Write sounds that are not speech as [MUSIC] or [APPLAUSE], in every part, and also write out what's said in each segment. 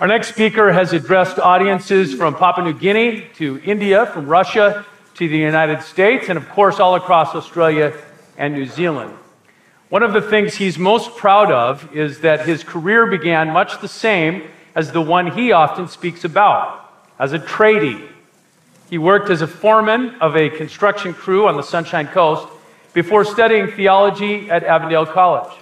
Our next speaker has addressed audiences from Papua New Guinea to India, from Russia to the United States, and of course, all across Australia and New Zealand. One of the things he's most proud of is that his career began much the same as the one he often speaks about as a tradie. He worked as a foreman of a construction crew on the Sunshine Coast before studying theology at Avondale College.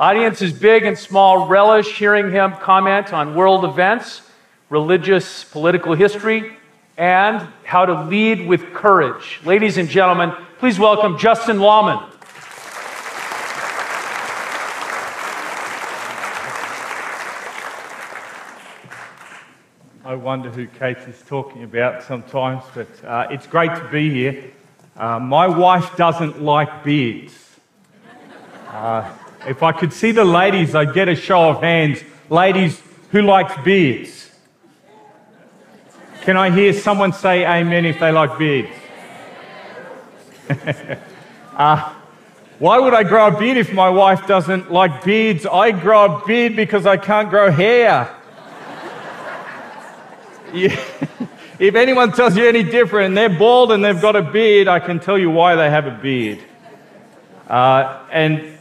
Audiences big and small relish hearing him comment on world events, religious, political history, and how to lead with courage. Ladies and gentlemen, please welcome Justin Lawman. I wonder who Kate is talking about sometimes, but uh, it's great to be here. Uh, my wife doesn't like beards. Uh, if I could see the ladies, I'd get a show of hands. Ladies, who likes beards? Can I hear someone say amen if they like beards? uh, [LAUGHS] why would I grow a beard if my wife doesn't like beards? I grow a beard because I can't grow hair. [LAUGHS] If anyone tells you any different they're bald and they've got a beard, I can tell you why they have a beard. Uh, and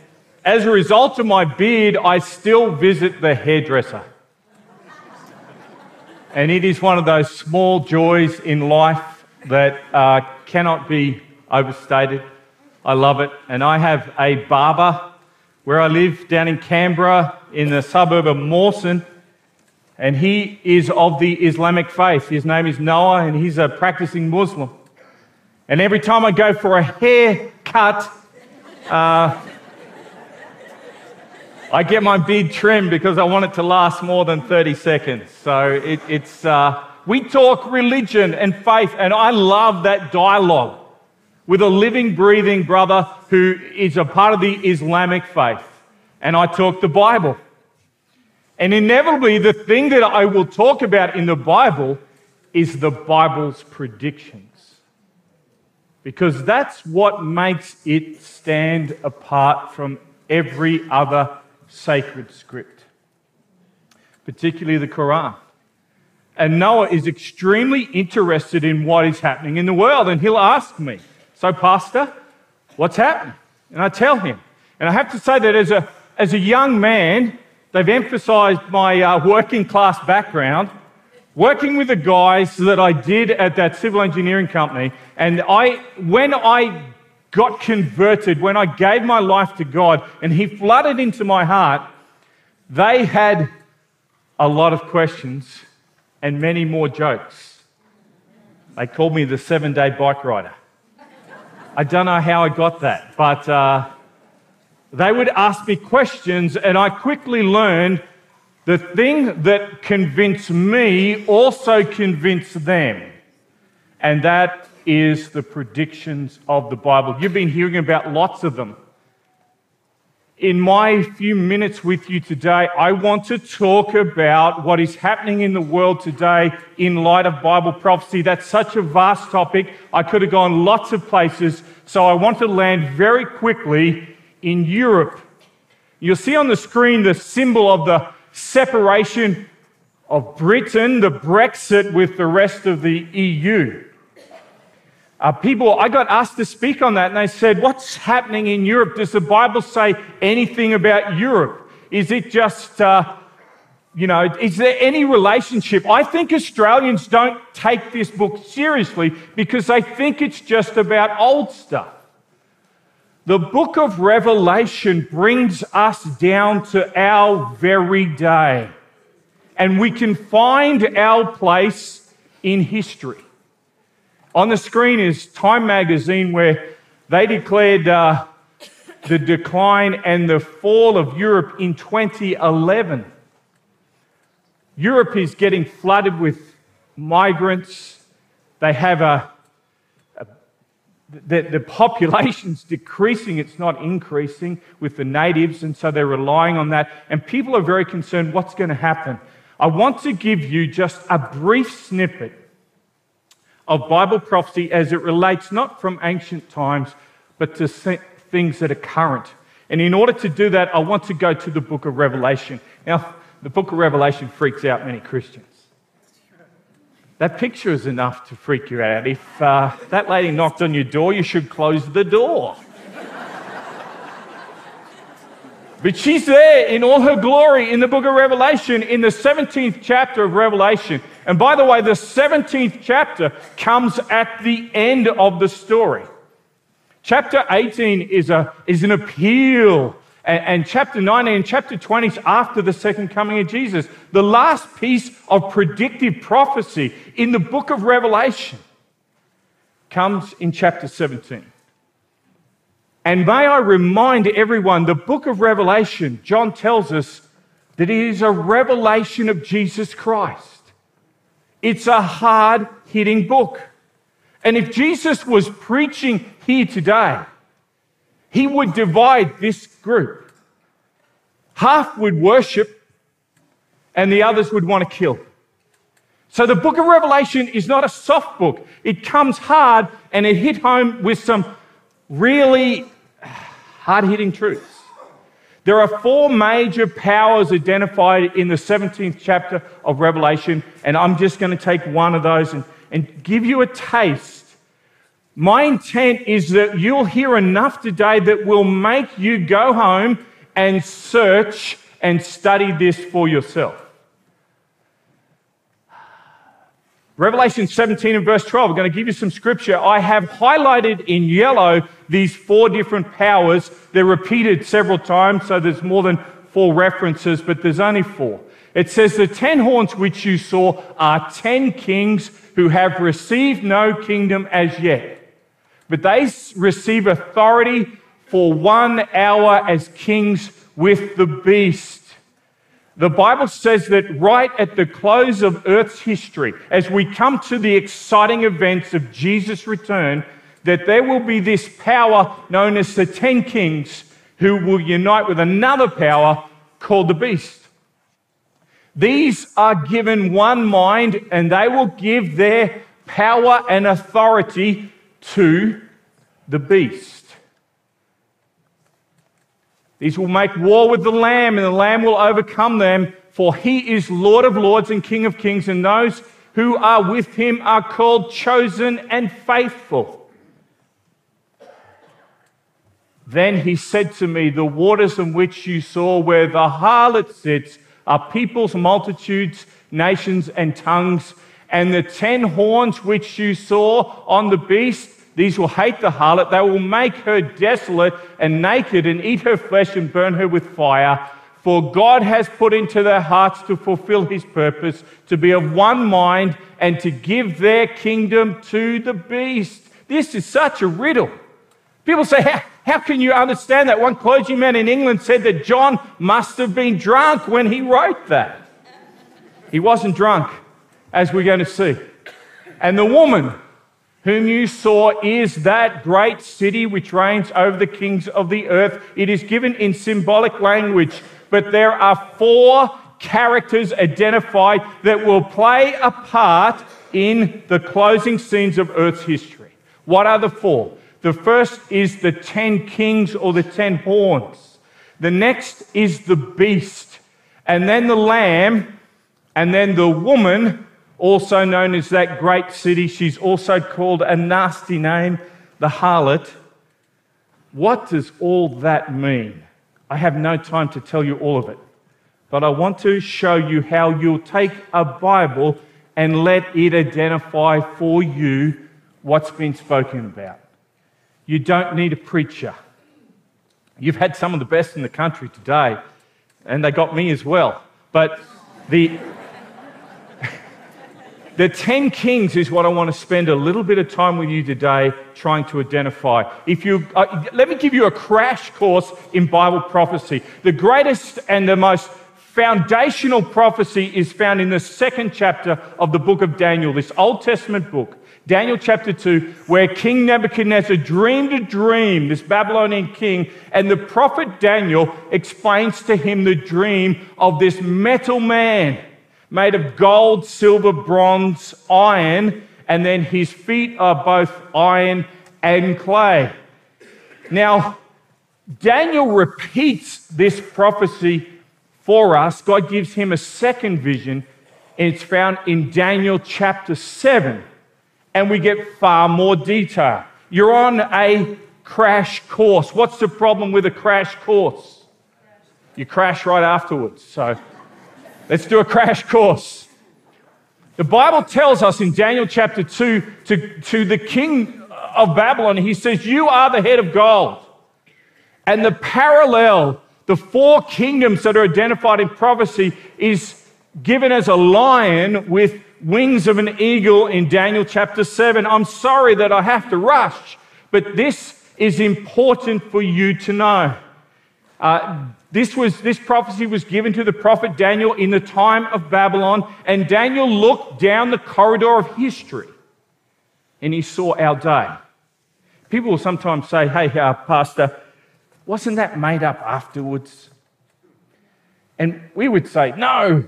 as a result of my beard, I still visit the hairdresser. And it is one of those small joys in life that uh, cannot be overstated. I love it. And I have a barber where I live down in Canberra in the suburb of Mawson. And he is of the Islamic faith. His name is Noah, and he's a practicing Muslim. And every time I go for a haircut, uh, I get my beard trimmed because I want it to last more than 30 seconds. So it, it's, uh, we talk religion and faith, and I love that dialogue with a living, breathing brother who is a part of the Islamic faith. And I talk the Bible. And inevitably, the thing that I will talk about in the Bible is the Bible's predictions. Because that's what makes it stand apart from every other sacred script, particularly the Quran. And Noah is extremely interested in what is happening in the world. And he'll ask me, So, Pastor, what's happening? And I tell him. And I have to say that as a, as a young man, they've emphasized my uh, working class background, working with the guys that I did at that civil engineering company. And I, when I got converted, when I gave my life to God and He flooded into my heart, they had a lot of questions and many more jokes. They called me the seven day bike rider. I don't know how I got that, but uh, they would ask me questions, and I quickly learned the thing that convinced me also convinced them. And that is the predictions of the Bible. You've been hearing about lots of them. In my few minutes with you today, I want to talk about what is happening in the world today in light of Bible prophecy. That's such a vast topic. I could have gone lots of places. So I want to land very quickly in Europe. You'll see on the screen the symbol of the separation of Britain, the Brexit with the rest of the EU. Uh, people, I got asked to speak on that, and they said, What's happening in Europe? Does the Bible say anything about Europe? Is it just, uh, you know, is there any relationship? I think Australians don't take this book seriously because they think it's just about old stuff. The book of Revelation brings us down to our very day, and we can find our place in history. On the screen is Time magazine, where they declared uh, the decline and the fall of Europe in 2011. Europe is getting flooded with migrants. They have a, a the, the population's [LAUGHS] decreasing, it's not increasing with the natives, and so they're relying on that. And people are very concerned what's going to happen. I want to give you just a brief snippet of Bible prophecy as it relates not from ancient times, but to things that are current. And in order to do that, I want to go to the book of Revelation. Now, the book of Revelation freaks out many Christians. That picture is enough to freak you out. If uh, that lady knocked on your door, you should close the door. but she's there in all her glory in the book of Revelation, in the 17th chapter of Revelation. And by the way, the 17th chapter comes at the end of the story. Chapter 18 is, a, is an appeal and, and chapter 19 and chapter 20 is after the second coming of Jesus. The last piece of predictive prophecy in the book of Revelation comes in chapter 17. And may I remind everyone the book of Revelation, John tells us that it is a revelation of Jesus Christ. It's a hard hitting book. And if Jesus was preaching here today, he would divide this group. Half would worship, and the others would want to kill. So the book of Revelation is not a soft book. It comes hard and it hit home with some really hard hitting truths. There are four major powers identified in the 17th chapter of Revelation, and I'm just going to take one of those and, and give you a taste my intent is that you'll hear enough today that will make you go home and search and study this for yourself. Revelation 17 and verse 12, I'm going to give you some scripture. I have highlighted in yellow these four different powers. They're repeated several times, so there's more than four references, but there's only four. It says, The ten horns which you saw are ten kings who have received no kingdom as yet but they receive authority for one hour as kings with the beast. The Bible says that right at the close of Earth's history, as we come to the exciting events of Jesus' return, that there will be this power known as the Ten Kings who will unite with another power called the beast. These are given one mind and they will give their power and authority to the beast. These will make war with the Lamb, and the Lamb will overcome them, for he is Lord of lords and King of kings, and those who are with him are called chosen and faithful. Then he said to me, The waters in which you saw where the harlot sits are peoples, multitudes, nations, and tongues. And the ten horns which you saw on the beast these will hate the harlot. They will make her desolate and naked and eat her flesh and burn her with fire. For God has put into their hearts to fulfill his purpose, to be of one mind and to give their kingdom to the beast. This is such a riddle. People say, how, how can you understand that? One clergyman in England said that John must have been drunk when he wrote that. He wasn't drunk, as we're going to see. And the woman whom you saw is that great city which reigns over the kings of the earth. It is given in symbolic language, but there are four characters identified that will play a part in the closing scenes of earth's history. What are the four? The first is the ten kings or the ten horns. The next is the beast, and then the lamb, and then the woman, also known as that great city. She's also called a nasty name, the harlot. What does all that mean? I have no time to tell you all of it, but I want to show you how you'll take a Bible and let it identify for you what's been spoken about. You don't need a preacher. You've had some of the best in the country today, and they got me as well. But the the 10 kings is what I want to spend a little bit of time with you today trying to identify. If you, uh, let me give you a crash course in Bible prophecy. The greatest and the most foundational prophecy is found in the second chapter of the book of Daniel, this Old Testament book. Daniel chapter 2, where King Nebuchadnezzar dreamed a dream, this Babylonian king, and the prophet Daniel explains to him the dream of this metal man made of gold, silver, bronze, iron, and then his feet are both iron and clay. Now, Daniel repeats this prophecy for us, God gives him a second vision, and it's found in Daniel chapter 7. And we get far more detail. You're on a crash course. What's the problem with a crash course? You crash right afterwards. So let's do a crash course. The Bible tells us in Daniel chapter 2 to, to the king of Babylon, he says, You are the head of gold. And the parallel, the four kingdoms that are identified in prophecy, is given as a lion with wings of an eagle in Daniel chapter 7. I'm sorry that I have to rush, but this is important for you to know. Uh, this, was, this prophecy was given to the prophet Daniel in the time of Babylon, and Daniel looked down the corridor of history and he saw our day. People will sometimes say, Hey, uh, Pastor, wasn't that made up afterwards? And we would say, No.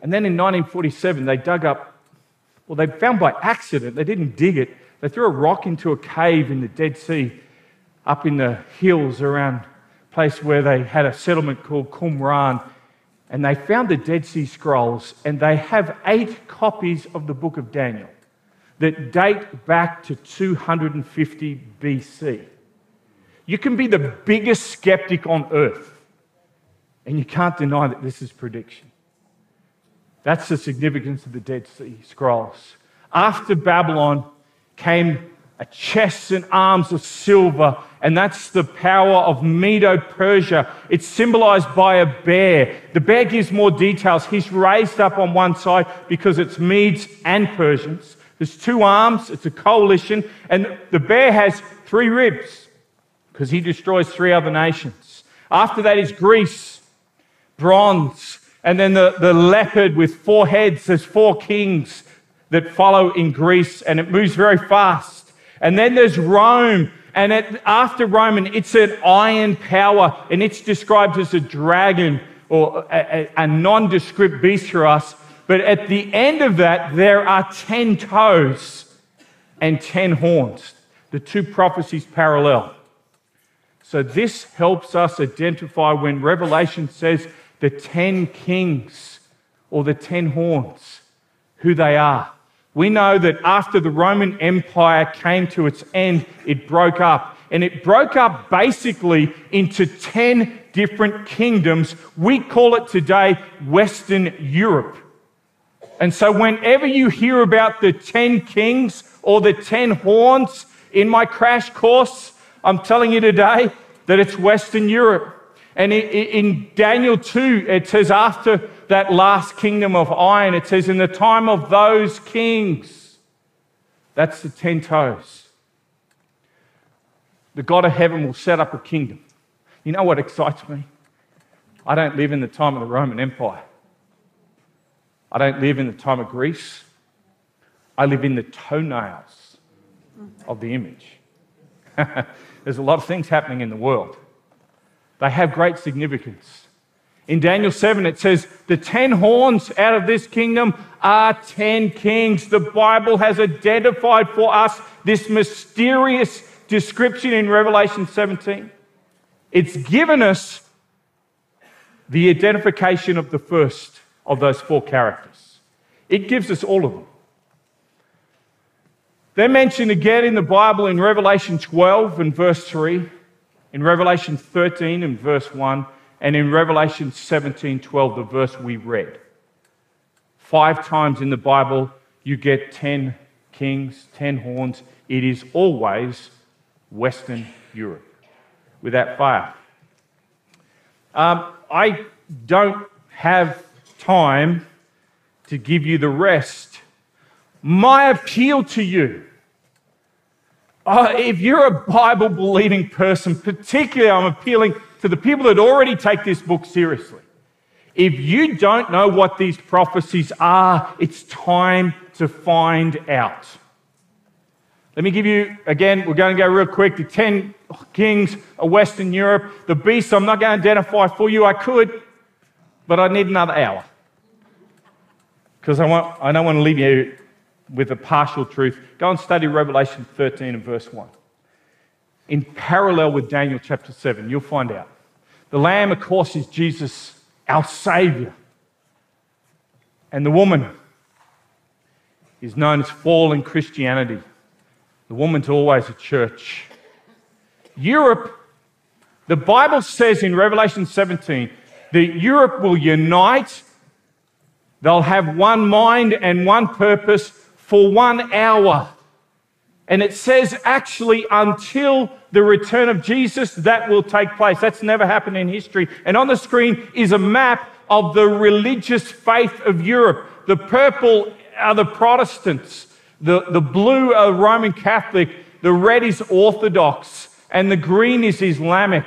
And then in 1947, they dug up, well, they found by accident, they didn't dig it, they threw a rock into a cave in the Dead Sea up in the hills around place where they had a settlement called Qumran. And they found the Dead Sea Scrolls, and they have eight copies of the book of Daniel that date back to 250 BC. You can be the biggest skeptic on earth, and you can't deny that this is prediction. That's the significance of the Dead Sea Scrolls. After Babylon came a chest and arms of silver, and that's the power of Medo Persia. It's symbolized by a bear. The bear gives more details. He's raised up on one side because it's Medes and Persians. There's two arms, it's a coalition, and the bear has three ribs because he destroys three other nations. After that is Greece, bronze, and then the, the leopard with four heads. There's four kings that follow in Greece, and it moves very fast. And then there's Rome, and after Roman, it's an iron power, and it's described as a dragon or a, a, a nondescript beast for us. But at the end of that, there are 10 toes and 10 horns. The two prophecies parallel. So this helps us identify when Revelation says the 10 kings or the 10 horns, who they are. We know that after the Roman Empire came to its end, it broke up. And it broke up basically into 10 different kingdoms. We call it today Western Europe. And so, whenever you hear about the 10 kings or the 10 horns in my crash course, I'm telling you today that it's Western Europe. And in Daniel 2, it says, after that last kingdom of iron, it says, in the time of those kings, that's the 10 toes. The God of heaven will set up a kingdom. You know what excites me? I don't live in the time of the Roman Empire. I don't live in the time of Greece. I live in the toenails of the image. [LAUGHS] There's a lot of things happening in the world. They have great significance. In Daniel 7, it says, The ten horns out of this kingdom are ten kings. The Bible has identified for us this mysterious description in Revelation 17. It's given us the identification of the first of those four characters. It gives us all of them. They're mentioned again in the Bible in Revelation 12 and verse 3, in Revelation 13 and verse 1, and in Revelation 17 12, the verse we read. Five times in the Bible, you get 10 kings, 10 horns. It is always Western Europe without fire. Um, I don't have time to give you the rest. My appeal to you uh, if you're a Bible believing person, particularly I'm appealing to the people that already take this book seriously. If you don't know what these prophecies are, it's time to find out. Let me give you, again, we're going to go real quick. The 10 kings of Western Europe. The beast, I'm not going to identify for you. I could, but I need another hour because I, want, I don't want to leave you with a partial truth. Go and study Revelation 13 and verse 1. In parallel with Daniel chapter 7, you'll find out. The Lamb, of course, is Jesus our Savior. And the woman is known as fallen Christianity. The woman's always a church. Europe, the Bible says in Revelation 17 that Europe will unite, they'll have one mind and one purpose for one hour. And it says actually until the return of Jesus, that will take place. That's never happened in history. And on the screen is a map of the religious faith of Europe. The purple are the Protestants, the, the blue are Roman Catholic, the red is Orthodox, and the green is Islamic.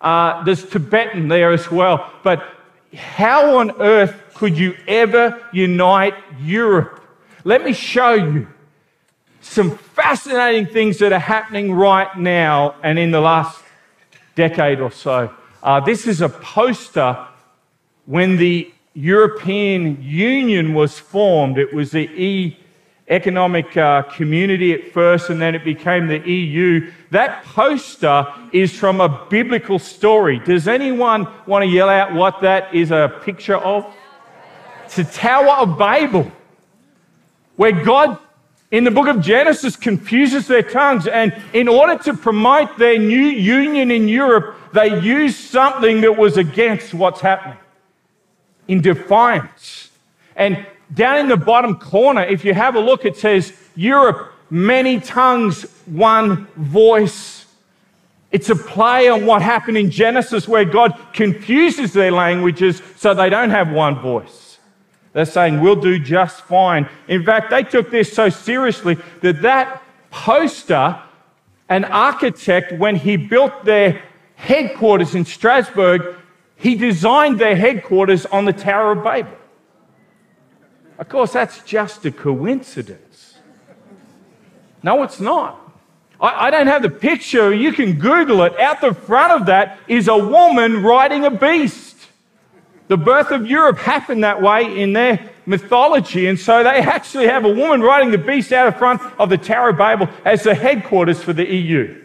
Uh, there's Tibetan there as well. But how on earth could you ever unite Europe? Let me show you some fascinating things that are happening right now and in the last decade or so. Uh, this is a poster when the European Union was formed. It was the E economic uh, community at first, and then it became the EU. That poster is from a biblical story. Does anyone want to yell out what that is a picture of? It's the Tower of Babel, where God in the book of Genesis confuses their tongues. And in order to promote their new union in Europe, they used something that was against what's happening in defiance. And down in the bottom corner, if you have a look, it says, Europe, many tongues, one voice. It's a play on what happened in Genesis where God confuses their languages so they don't have one voice. They're saying, we'll do just fine. In fact, they took this so seriously that that poster, an architect, when he built their headquarters in Strasbourg, he designed their headquarters on the Tower of Babel. Of course, that's just a coincidence. No, it's not. I, I, don't have the picture. You can Google it. Out the front of that is a woman riding a beast. The birth of Europe happened that way in their mythology, and so they actually have a woman riding the beast out of front of the Tower of Babel as the headquarters for the EU.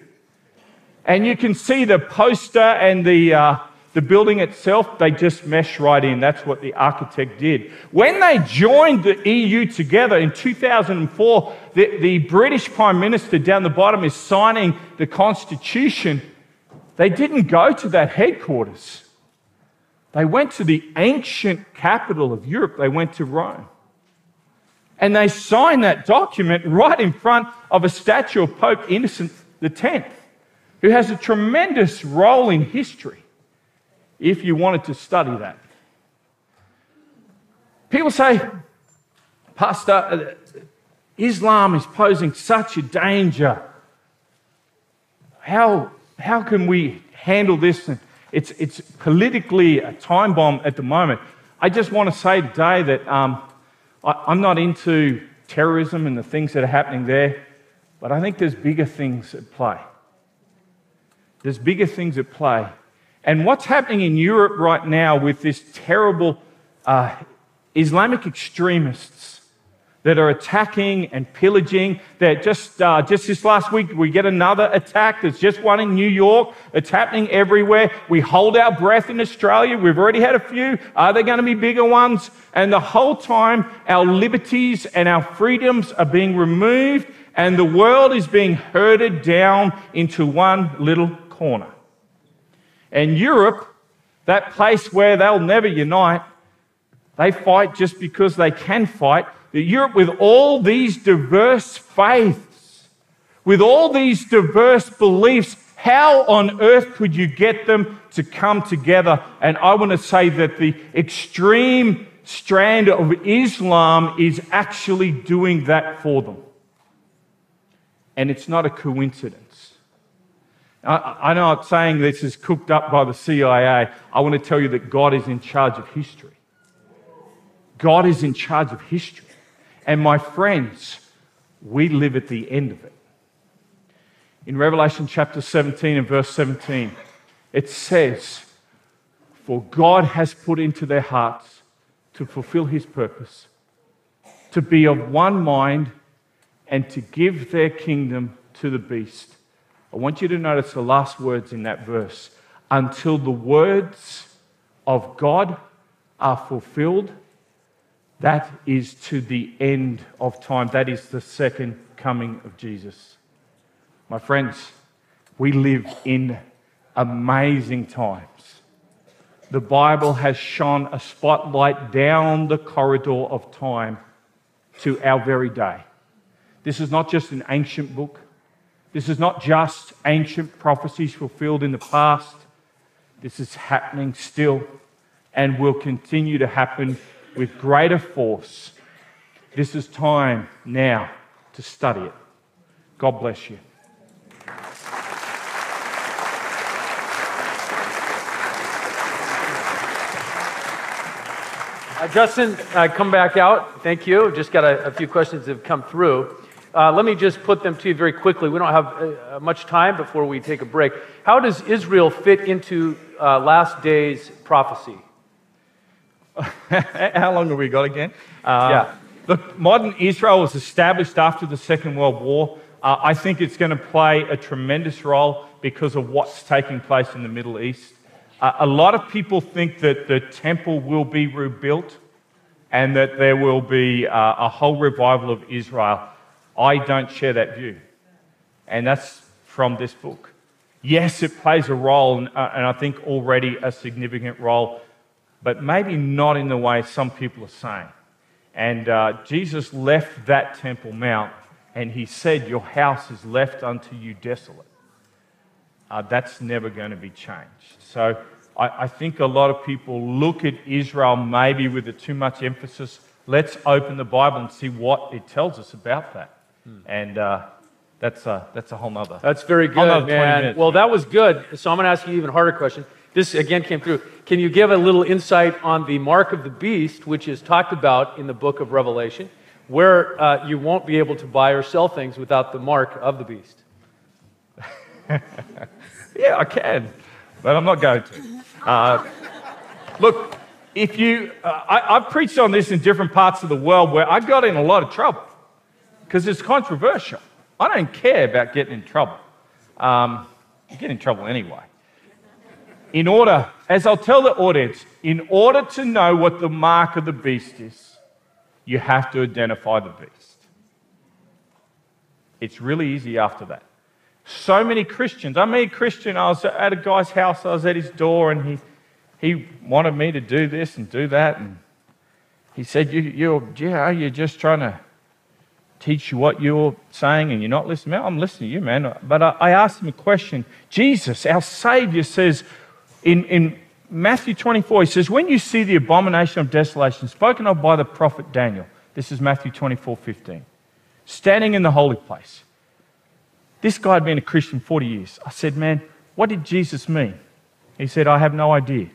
And you can see the poster and the, uh, the building itself, they just mesh right in. That's what the architect did. When they joined the EU together in 2004, the, the British Prime Minister down the bottom is signing the Constitution. They didn't go to that headquarters. They went to the ancient capital of Europe, they went to Rome. And they signed that document right in front of a statue of Pope Innocent X, who has a tremendous role in history if you wanted to study that. People say, Pastor, uh, Islam is posing such a danger. How, how can we handle this and it's, it's politically a time bomb at the moment. I just want to say today that um, I, I'm not into terrorism and the things that are happening there, but I think there's bigger things at play. There's bigger things at play. And what's happening in Europe right now with this terrible uh, Islamic extremists that are attacking and pillaging. That just, uh, just this last week, we get another attack. There's just one in New York. It's happening everywhere. We hold our breath in Australia. We've already had a few. Are there going to be bigger ones? And the whole time, our liberties and our freedoms are being removed, and the world is being herded down into one little corner. And Europe, that place where they'll never unite, they fight just because they can fight Europe, with all these diverse faiths, with all these diverse beliefs, how on earth could you get them to come together? And I want to say that the extreme strand of Islam is actually doing that for them. And it's not a coincidence. I, I know I'm saying this is cooked up by the CIA. I want to tell you that God is in charge of history. God is in charge of history. And my friends, we live at the end of it. In Revelation chapter 17 and verse 17, it says, For God has put into their hearts to fulfill his purpose, to be of one mind, and to give their kingdom to the beast. I want you to notice the last words in that verse until the words of God are fulfilled, that is to the end of time. That is the second coming of Jesus. My friends, we live in amazing times. The Bible has shone a spotlight down the corridor of time to our very day. This is not just an ancient book. This is not just ancient prophecies fulfilled in the past. This is happening still and will continue to happen with greater force. This is time now to study it. God bless you. Uh, Justin, uh, come back out. Thank you. Just got a, a few questions that have come through. Uh, let me just put them to you very quickly. We don't have uh, much time before we take a break. How does Israel fit into uh, last days prophecy? [LAUGHS] How long have we got again? Uh, yeah. Look, modern Israel was established after the Second World War. Uh, I think it's going to play a tremendous role because of what's taking place in the Middle East. Uh, a lot of people think that the temple will be rebuilt and that there will be uh, a whole revival of Israel. I don't share that view. And that's from this book. Yes, it plays a role, and, uh, and I think already a significant role, but maybe not in the way some people are saying. And uh, Jesus left that Temple Mount and he said, Your house is left unto you desolate. Uh, that's never going to be changed. So I, I, think a lot of people look at Israel maybe with a too much emphasis. Let's open the Bible and see what it tells us about that. Hmm. And uh, that's, a, that's a whole nother. That's very good, man. Well, that was good. So I'm going to ask you an even harder question. This again came through. Can you give a little insight on the mark of the beast, which is talked about in the book of Revelation, where uh, you won't be able to buy or sell things without the mark of the beast? [LAUGHS] yeah, I can, but I'm not going to. Uh, look, if you, uh, I, have preached on this in different parts of the world where I got in a lot of trouble because it's controversial. I don't care about getting in trouble. Um, you get in trouble anyway in order, as I'll tell the audience, in order to know what the mark of the beast is, you have to identify the beast. It's really easy after that. So many Christians, I mean, a Christian, I was at a guy's house, I was at his door, and he, he wanted me to do this and do that. And he said, you, you're, yeah, you're just trying to teach you what you're saying and you're not listening. I'm listening to you, man. But I, I asked him a question. Jesus, our Savior, says, in, in Matthew 24, he says, When you see the abomination of desolation spoken of by the prophet Daniel, this is Matthew 24 15, standing in the holy place. This guy had been a Christian 40 years. I said, Man, what did Jesus mean? He said, I have no idea.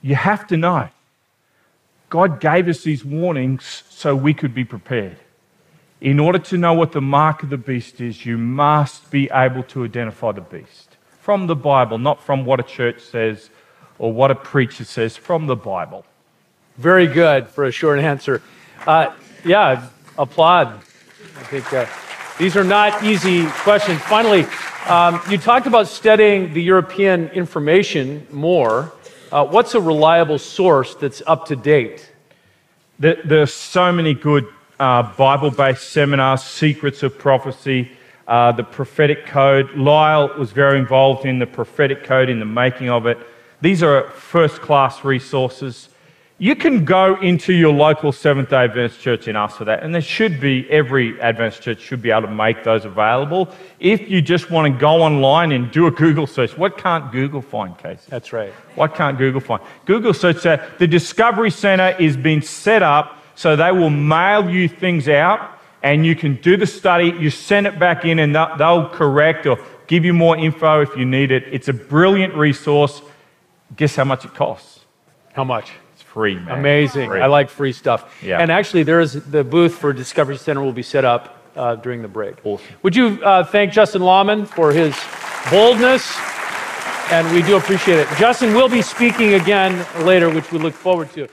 You have to know. God gave us these warnings so we could be prepared. In order to know what the mark of the beast is, you must be able to identify the beast from the Bible, not from what a church says or what a preacher says, from the Bible. Very good for a short answer. Uh, yeah, applaud. I think uh, these are not easy questions. Finally, um, you talked about studying the European information more. Uh, what's a reliable source that's up to date? There, there are so many good uh, Bible based seminars, Secrets of Prophecy, uh, the prophetic code. Lyle was very involved in the prophetic code, in the making of it. These are first class resources. You can go into your local Seventh day Adventist church and ask for that. And there should be, every Adventist church should be able to make those available. If you just want to go online and do a Google search, what can't Google find, Casey? That's right. What can't Google find? Google search that the Discovery Center is being set up so they will mail you things out and you can do the study. You send it back in, and they'll correct or give you more info if you need it. It's a brilliant resource. Guess how much it costs? How much? It's free, man. Amazing. Free. I like free stuff. Yeah. And actually, there is the booth for Discovery Center will be set up uh, during the break. Awesome. Would you uh, thank Justin Lawman for his boldness? And we do appreciate it. Justin will be speaking again later, which we look forward to.